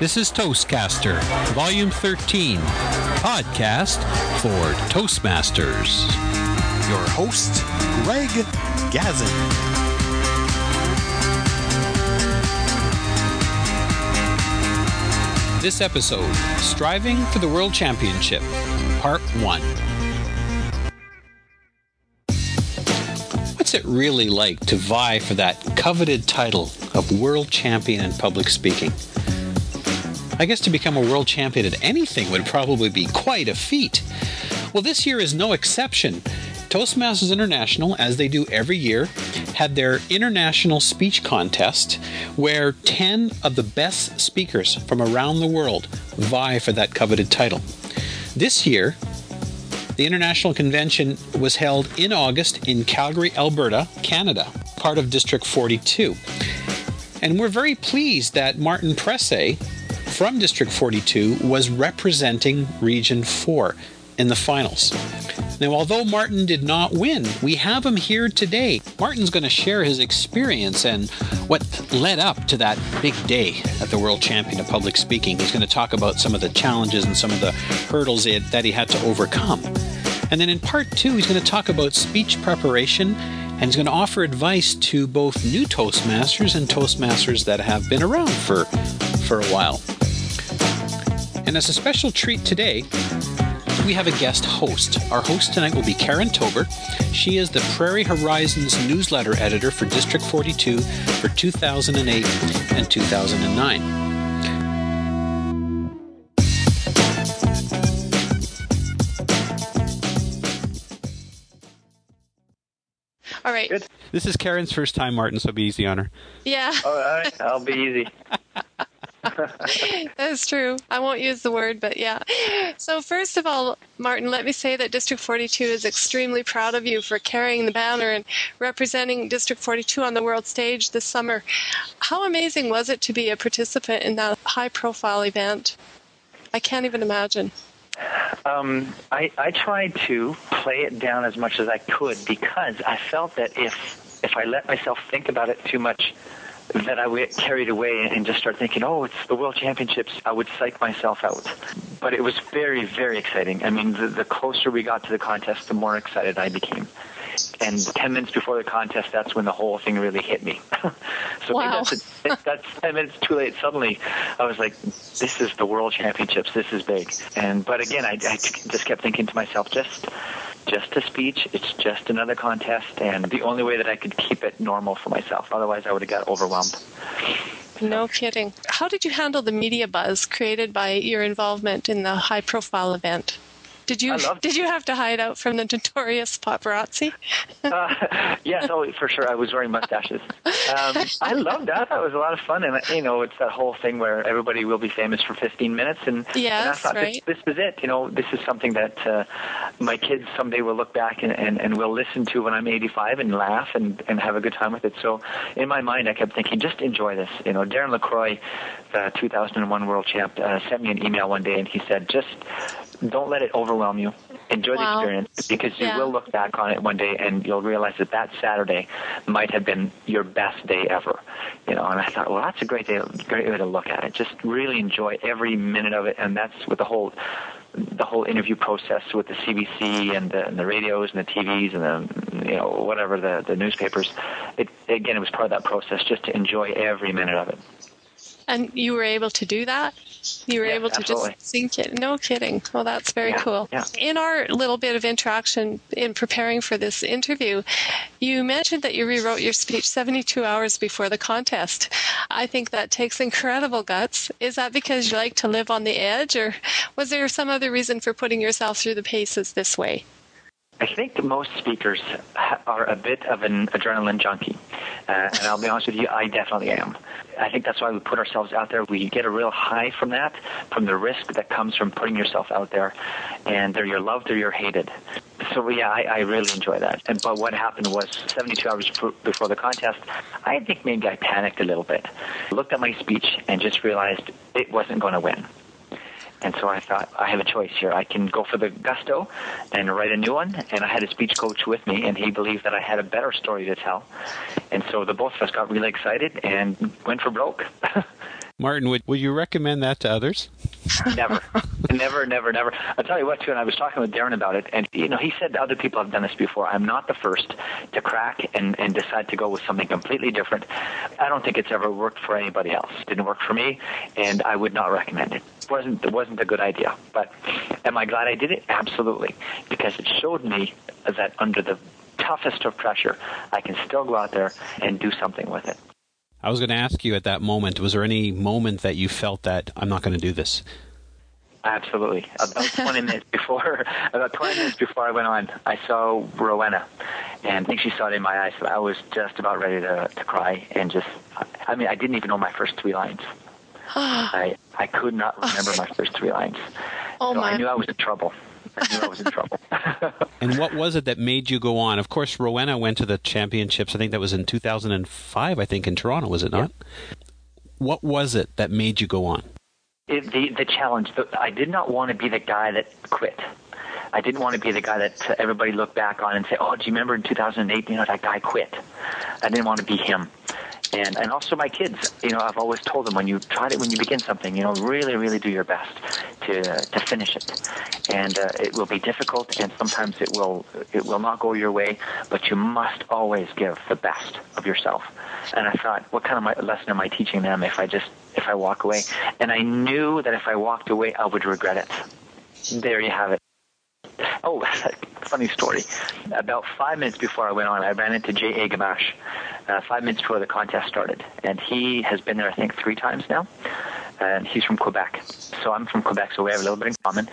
This is Toastcaster, Volume 13, podcast for Toastmasters. Your host, Greg Gazin. This episode, Striving for the World Championship, Part 1. What's it really like to vie for that coveted title of World Champion in Public Speaking? I guess to become a world champion at anything would probably be quite a feat. Well, this year is no exception. Toastmasters International, as they do every year, had their international speech contest where 10 of the best speakers from around the world vie for that coveted title. This year, the international convention was held in August in Calgary, Alberta, Canada, part of District 42. And we're very pleased that Martin Presse from District 42 was representing Region 4 in the finals. Now, although Martin did not win, we have him here today. Martin's going to share his experience and what led up to that big day at the World Champion of Public Speaking. He's going to talk about some of the challenges and some of the hurdles that he had to overcome. And then in part two, he's going to talk about speech preparation and he's going to offer advice to both new Toastmasters and Toastmasters that have been around for, for a while. And as a special treat today, we have a guest host. Our host tonight will be Karen Tober. She is the Prairie Horizons newsletter editor for District 42 for 2008 and 2009. All right. Good. This is Karen's first time, Martin, so be easy on her. Yeah, All right, I'll be easy. that's true. I won't use the word, but yeah. So, first of all, Martin, let me say that District 42 is extremely proud of you for carrying the banner and representing District 42 on the world stage this summer. How amazing was it to be a participant in that high profile event? I can't even imagine. Um, I, I tried to play it down as much as I could because I felt that if if I let myself think about it too much, that I would get carried away and just start thinking, oh, it's the World Championships. I would psych myself out. But it was very, very exciting. I mean, the, the closer we got to the contest, the more excited I became. And 10 minutes before the contest, that's when the whole thing really hit me. so Wow. that's, that's 10 minutes too late. Suddenly, I was like, this is the World Championships. This is big. And But again, I, I just kept thinking to myself, just just a speech. It's just another contest, and the only way that I could keep it normal for myself. Otherwise, I would have got overwhelmed. No kidding. How did you handle the media buzz created by your involvement in the high profile event? Did you did you have to hide out from the notorious paparazzi? Uh, yes, oh, for sure. I was wearing mustaches. Um, I loved that. That was a lot of fun, and you know, it's that whole thing where everybody will be famous for 15 minutes, and, Yes, and I thought right. this, this is it. You know, this is something that uh, my kids someday will look back and, and, and will listen to when I'm 85 and laugh and, and have a good time with it. So, in my mind, I kept thinking, just enjoy this. You know, Darren LaCroix, the 2001 world champ, uh, sent me an email one day, and he said, just don't let it overwhelm you. Enjoy the experience because you Yeah. will look back on it one day and you'll realize that that Saturday might have been your best day ever. You know, and I thought, well, that's a great day, great way to look at it. Just really enjoy every minute of it, and that's with the whole the whole interview process with the CBC and the, and the radios and the TVs and the you know whatever the the newspapers. It again, it was part of that process just to enjoy every minute of it. And you were able to do that? You were Yes, able to absolutely. just sink it. No kidding. Well, that's very Yeah, cool. yeah. In our little bit of interaction in preparing for this interview, you mentioned that you rewrote your speech 72 hours before the contest. I think that takes incredible guts. Is that because you like to live on the edge, or was there some other reason for putting yourself through the paces this way? I think most speakers are a bit of an adrenaline junkie. Uh, and I'll be honest with you, I definitely am. I think that's why we put ourselves out there. We get a real high from that, from the risk that comes from putting yourself out there. And they're you're loved or you're hated. So, yeah, I, I really enjoy that. And, but what happened was 72 hours before- before the contest, I think maybe I panicked a little bit. Looked at my speech and just realized it wasn't going to win. And so I thought, I have a choice here. I can go for the gusto and write a new one. And I had a speech coach with me, and he believed that I had a better story to tell. And so the both of us got really excited and went for broke. Martin, would, would you recommend that to others? never, never, never, never. I'll tell you what, too, and I was talking with Darren about it, and, you know, he said other people have done this before. I'm not the first to crack and, and decide to go with something completely different. I don't think it's ever worked for anybody else. It didn't work for me, and I would not recommend it. It wasn't, it wasn't a good idea. But am I glad I did it? Absolutely, because it showed me that under the toughest of pressure, I can still go out there and do something with it. I was going to ask you at that moment, was there any moment that you felt that I'm not going to do this? Absolutely. About 20 minutes before, about 20 minutes before I went on, I saw Rowena, and I think she saw it in my eyes. So I was just about ready to, to cry, and just, I mean, I didn't even know my first three lines. I I could not remember my first three lines. Oh so my. I knew I was in trouble. I knew I was in trouble. And what was it that made you go on? Of course, Rowena went to the championships. I think that was in 2005. I think in Toronto, was it not? What was it that made you go on? it, the the challenge. The, I did not want to be the guy that quit. I didn't want to be the guy that everybody looked back on and say, "Oh, do you remember in 2008? You know that guy quit." I didn't want to be him. And and also my kids. You know, I've always told them when you try to when you begin something, you know, really really do your best to to finish it. And uh, it will be difficult, and sometimes it will it will not go your way, but you must always give the best of yourself. And I thought, what kind of my, lesson am I teaching them if I just if I walk away? And I knew that if I walked away, I would regret it. There you have it. Oh, funny story. About five minutes before I went on, I ran into J.A. Gamache, uh, five minutes before the contest started. And he has been there, I think, three times now. And he's from Quebec. So I'm from Quebec, so we have a little bit in common.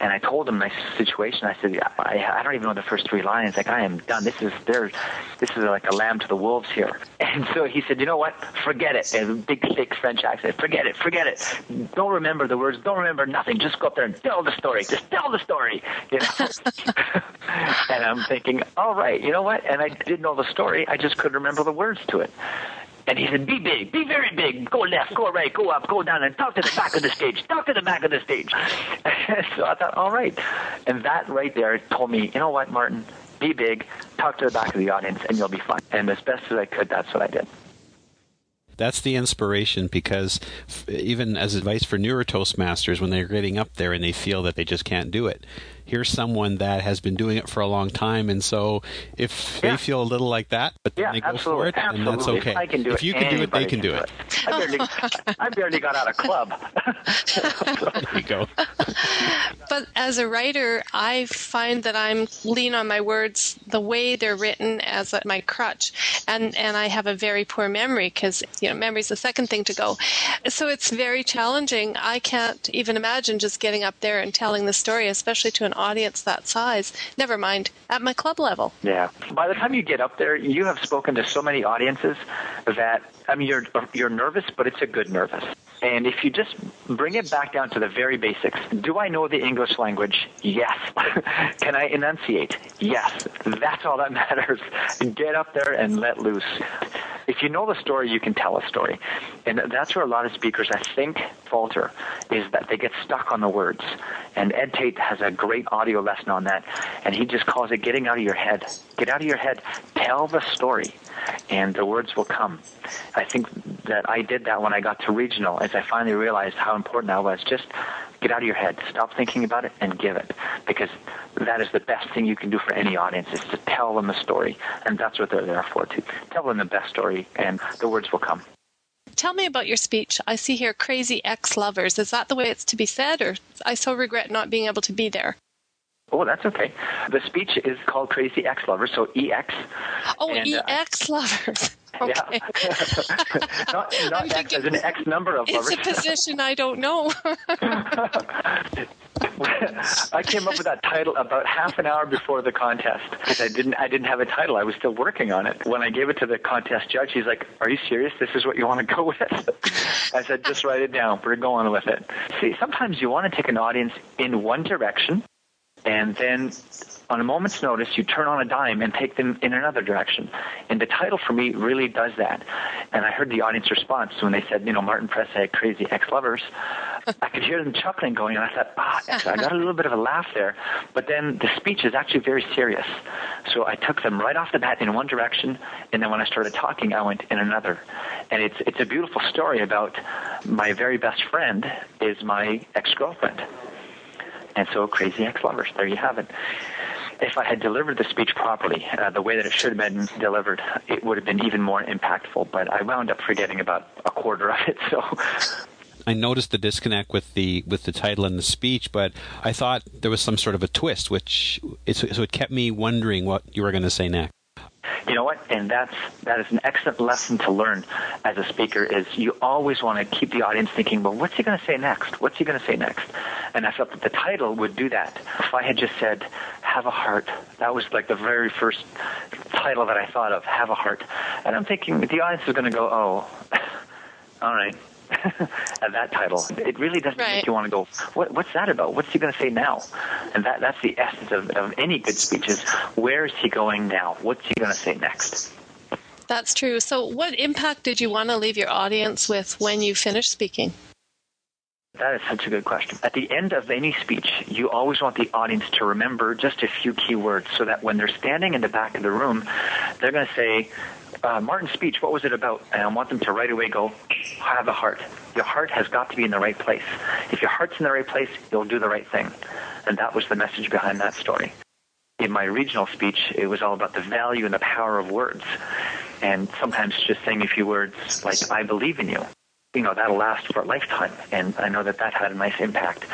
And I told him my situation. I said, I, I don't even know the first three lines. Like, I am done. This is there. This is like a lamb to the wolves here. And so he said, you know what? Forget it. And a big, thick French accent. Forget it. Forget it. Don't remember the words. Don't remember nothing. Just go up there and tell the story. Just tell the story. You know. and I'm thinking, all right, you know what? And I did know the story. I just couldn't remember the words to it. And he said, be big, be very big, go left, go right, go up, go down, and talk to the back of the stage, talk to the back of the stage. so I thought, all right. And that right there told me, you know what, Martin, be big, talk to the back of the audience, and you'll be fine. And as best as I could, that's what I did. That's the inspiration because f- even as advice for newer Toastmasters, when they're getting up there and they feel that they just can't do it, here's someone that has been doing it for a long time. And so if Yeah. they feel a little like that, but then Yeah, they go absolutely. for it, and that's okay. If I can do if it, you can do it, they anybody can do it. I barely, I barely got out of club. There you go. But as a writer, I find that I'm lean on my words the way they're written as my crutch, and and I have a very poor memory because you know memory's the second thing to go. So it's very challenging. I can't even imagine just getting up there and telling the story, especially to an audience that size. Never mind at my club level. Yeah. By the time you get up there, you have spoken to so many audiences that I mean, you're you're nervous, but it's a good nervous. And if you just bring it back down to the very basics, do I know the English language? Yes. Can I enunciate? Yes. That's all that matters. Get up there and let loose. If you know the story, you can tell a story. And that's where a lot of speakers, I think, falter, is that they get stuck on the words. And Ed Tate has a great audio lesson on that. And he just calls it getting out of your head. Get out of your head. Tell the story. And the words will come. I think that I did that when I got to regional, as I finally realized how important that was. Just get out of your head. Stop thinking about it and give it. Because that is the best thing you can do for any audience is to tell them a story. And that's what they're there for, to tell them the best story, and the words will come. Tell me about your speech. I see here crazy ex lovers. Is that the way it's to be said, or I so regret not being able to be there? Oh, that's okay. The speech is called Crazy Ex Lovers, so EX. Oh, And, uh, ex lovers. Okay. Yeah. not not X thinking- as an X number of It's a position I don't know. I came up with that title about half an hour before the contest because I didn't I didn't have a title. I was still working on it. When I gave it to the contest judge, he's like, "Are you serious? This is what you want to go with?" I said, "Just write it down. We're going with it." See, sometimes you want to take an audience in one direction and then on a moment's notice, you turn on a dime and take them in another direction. And the title for me really does that. And I heard the audience response when they said, you know, Martin Presse had crazy ex-lovers. I could hear them chuckling going, and I thought, ah, I got a little bit of a laugh there. But then the speech is actually very serious. So I took them right off the bat in one direction, and then when I started talking, I went in another. And it's it's a beautiful story about my very best friend is my ex-girlfriend. And so crazy ex-lovers. There you have it if I had delivered the speech properly, uh, the way that it should have been delivered, it would have been even more impactful. But I wound up forgetting about a quarter of it. So. I noticed the disconnect with the with the title and the speech, but I thought there was some sort of a twist, which it, so it kept me wondering what you were going to say next. You know what? And that's that is an excellent lesson to learn as a speaker. Is you always want to keep the audience thinking, well, what's he going to say next? What's he going to say next? And I felt that the title would do that. If I had just said, "Have a heart," that was like the very first title that I thought of. Have a heart, and I'm thinking the audience is going to go, "Oh, all right." at that title. It really doesn't right. make you want to go, what, what's that about? What's he going to say now? And that, that's the essence of, of any good speech is where is he going now? What's he going to say next? That's true. So, what impact did you want to leave your audience with when you finished speaking? That is such a good question. At the end of any speech, you always want the audience to remember just a few key words so that when they're standing in the back of the room, they're going to say, uh, Martin's speech, what was it about? And I want them to right away go, have a heart. Your heart has got to be in the right place. If your heart's in the right place, you'll do the right thing. And that was the message behind that story. In my regional speech, it was all about the value and the power of words. And sometimes just saying a few words like, I believe in you you know that'll last for a lifetime. And i know that that had a nice impact.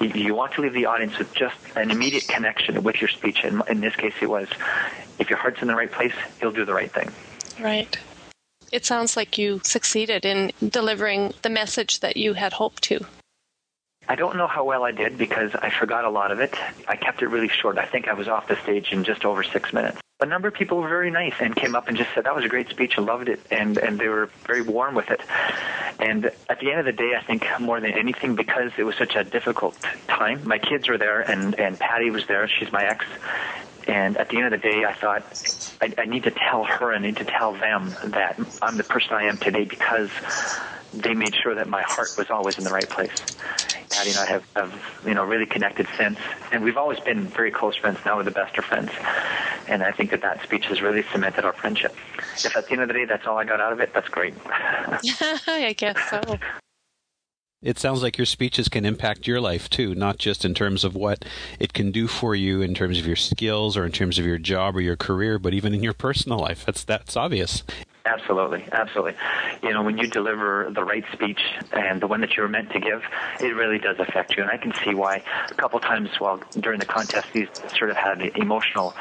You, want to leave the audience with just an immediate connection with your speech. And in this case it was if your heart's in the right place you'll do the right thing. Right. It sounds like you succeeded in delivering the message that you had hoped to. I don't know how well I did because I forgot a lot of it. I kept it really short. I think I was off the stage in just over six minutes a number of people were very nice and came up and just said that was a great speech. I loved it, and and they were very warm with it. And at the end of the day, I think more than anything, because it was such a difficult time, my kids were there, and and Patty was there. She's my ex. And at the end of the day, I thought I, I need to tell her, I need to tell them that I'm the person I am today because they made sure that my heart was always in the right place. Patty and I have, have, you know, really connected since, and we've always been very close friends. Now we're the best of friends, and I think that that speech has really cemented our friendship. If at the end of the day that's all I got out of it, that's great. I guess so. It sounds like your speeches can impact your life too, not just in terms of what it can do for you in terms of your skills or in terms of your job or your career, but even in your personal life. That's that's obvious. Absolutely, absolutely. You know, when you deliver the right speech and the one that you're meant to give, it really does affect you. And I can see why a couple times while during the contest, these sort of had emotional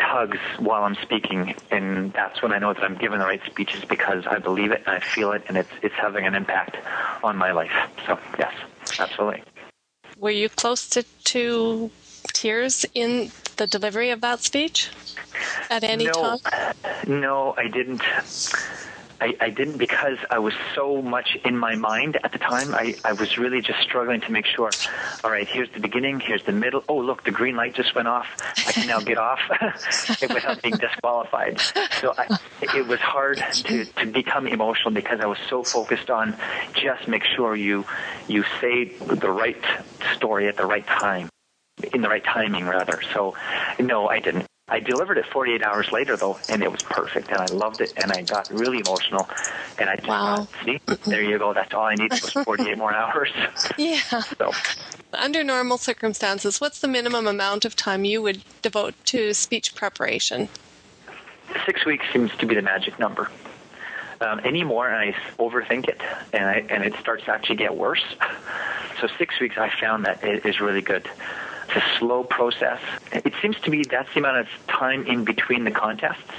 hugs while I'm speaking, and that's when I know that I'm giving the right speeches because I believe it and I feel it, and it's it's having an impact on my life. So yes, absolutely. Were you close to, to tears in the delivery of that speech at any no, time? No, I didn't. I, I didn't because I was so much in my mind at the time. I, I was really just struggling to make sure, all right, here's the beginning, here's the middle. Oh, look, the green light just went off. I can now get off without being disqualified. So I, it was hard to, to become emotional because I was so focused on just make sure you you say the right story at the right time in the right timing rather. So no, I didn't. I delivered it 48 hours later though, and it was perfect, and I loved it, and I got really emotional, and I just wow. thought, see, there you go. That's all I needed was 48 more hours. Yeah. So. Under normal circumstances, what's the minimum amount of time you would devote to speech preparation? Six weeks seems to be the magic number. Um, anymore, and I overthink it, and I, and it starts to actually get worse. So six weeks, I found that it is really good. It's a slow process. It seems to be that's the amount of time in between the contests.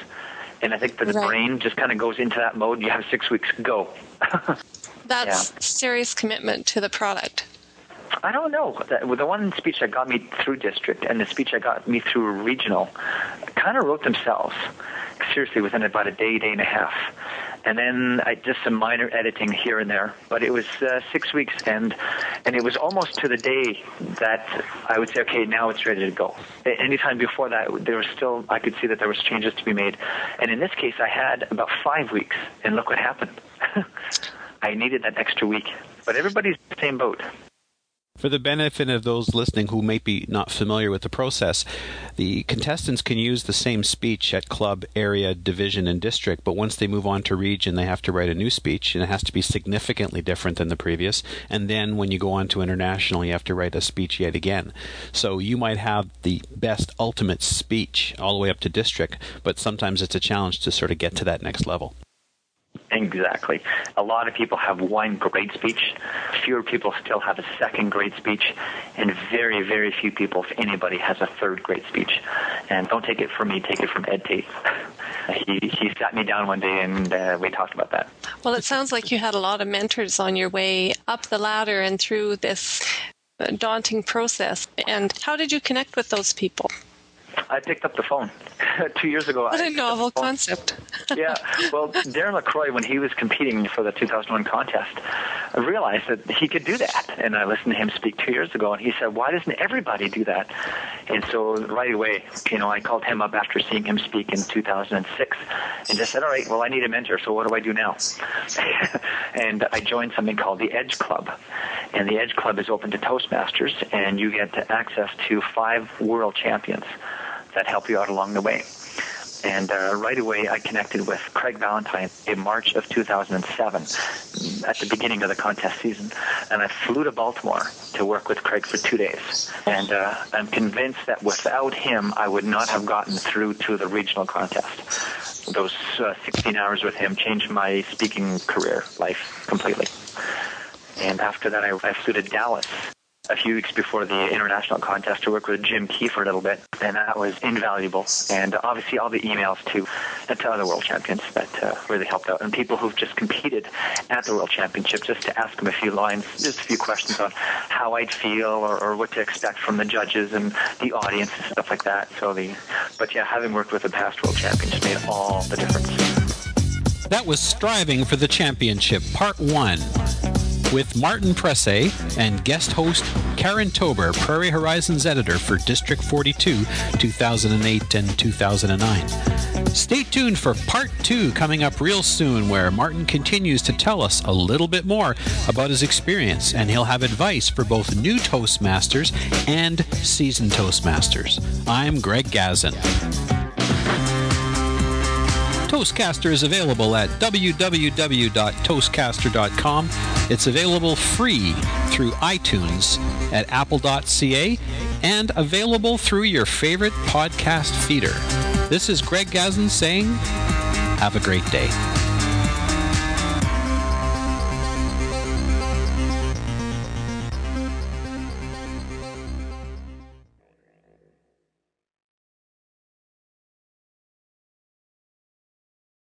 And I think that the right. brain just kind of goes into that mode. You have six weeks, to go. that's yeah. serious commitment to the product. I don't know. The, the one speech that got me through district and the speech that got me through regional kind of wrote themselves. Seriously, within about a day, day and a half. And then I, just some minor editing here and there. But it was uh, six weeks, and and it was almost to the day that I would say, okay, now it's ready to go. Anytime before that, there was still I could see that there was changes to be made, and in this case, I had about five weeks, and look what happened. I needed that extra week, but everybody's the same boat. For the benefit of those listening who may be not familiar with the process, the contestants can use the same speech at club, area, division, and district, but once they move on to region, they have to write a new speech, and it has to be significantly different than the previous. And then when you go on to international, you have to write a speech yet again. So you might have the best ultimate speech all the way up to district, but sometimes it's a challenge to sort of get to that next level. Exactly. A lot of people have one great speech. Fewer people still have a second great speech, and very, very few people, if anybody, has a third great speech. And don't take it from me; take it from Ed Tate. he he sat me down one day, and uh, we talked about that. Well, it sounds like you had a lot of mentors on your way up the ladder and through this daunting process. And how did you connect with those people? I picked up the phone two years ago. What a novel concept. yeah. Well, Darren LaCroix, when he was competing for the 2001 contest, I realized that he could do that. And I listened to him speak two years ago, and he said, why doesn't everybody do that? And so right away, you know, I called him up after seeing him speak in 2006 and just said, all right, well, I need a mentor, so what do I do now? and I joined something called the Edge Club. And the Edge Club is open to Toastmasters, and you get access to five world champions that help you out along the way. And uh, right away, I connected with Craig Valentine in March of 2007, at the beginning of the contest season. And I flew to Baltimore to work with Craig for two days. And uh, I'm convinced that without him, I would not have gotten through to the regional contest. Those uh, 16 hours with him changed my speaking career life completely. And after that, I, I flew to Dallas a few weeks before the international contest to work with Jim Key for a little bit, and that was invaluable. And obviously, all the emails to to other world champions that uh, really helped out, and people who've just competed at the world championship, just to ask them a few lines, just a few questions on how I'd feel or, or what to expect from the judges and the audience and stuff like that. So the, but yeah, having worked with the past world champions made all the difference. That was Striving for the Championship, Part 1 with Martin Presse and guest host Karen Tober, Prairie Horizons editor for District 42, 2008 and 2009. Stay tuned for part two coming up real soon, where Martin continues to tell us a little bit more about his experience, and he'll have advice for both new Toastmasters and seasoned Toastmasters. I'm Greg Gazin. Toastcaster is available at www.toastcaster.com. It's available free through iTunes at apple.ca and available through your favorite podcast feeder. This is Greg Gazin saying, have a great day.